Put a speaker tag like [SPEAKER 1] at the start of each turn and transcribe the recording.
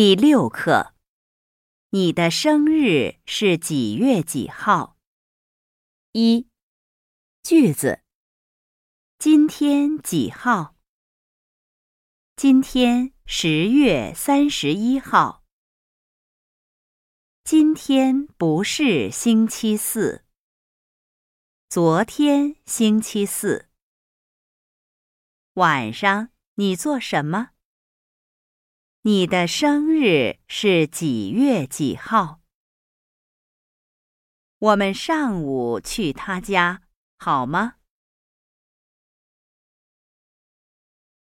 [SPEAKER 1] 第六课，你的生日是几月几号？一句子，今天几号？今天十月三十一号。今天不是星期四。昨天星期四。晚上你做什么？你的生日是几月几号？我们上午去他家，好吗？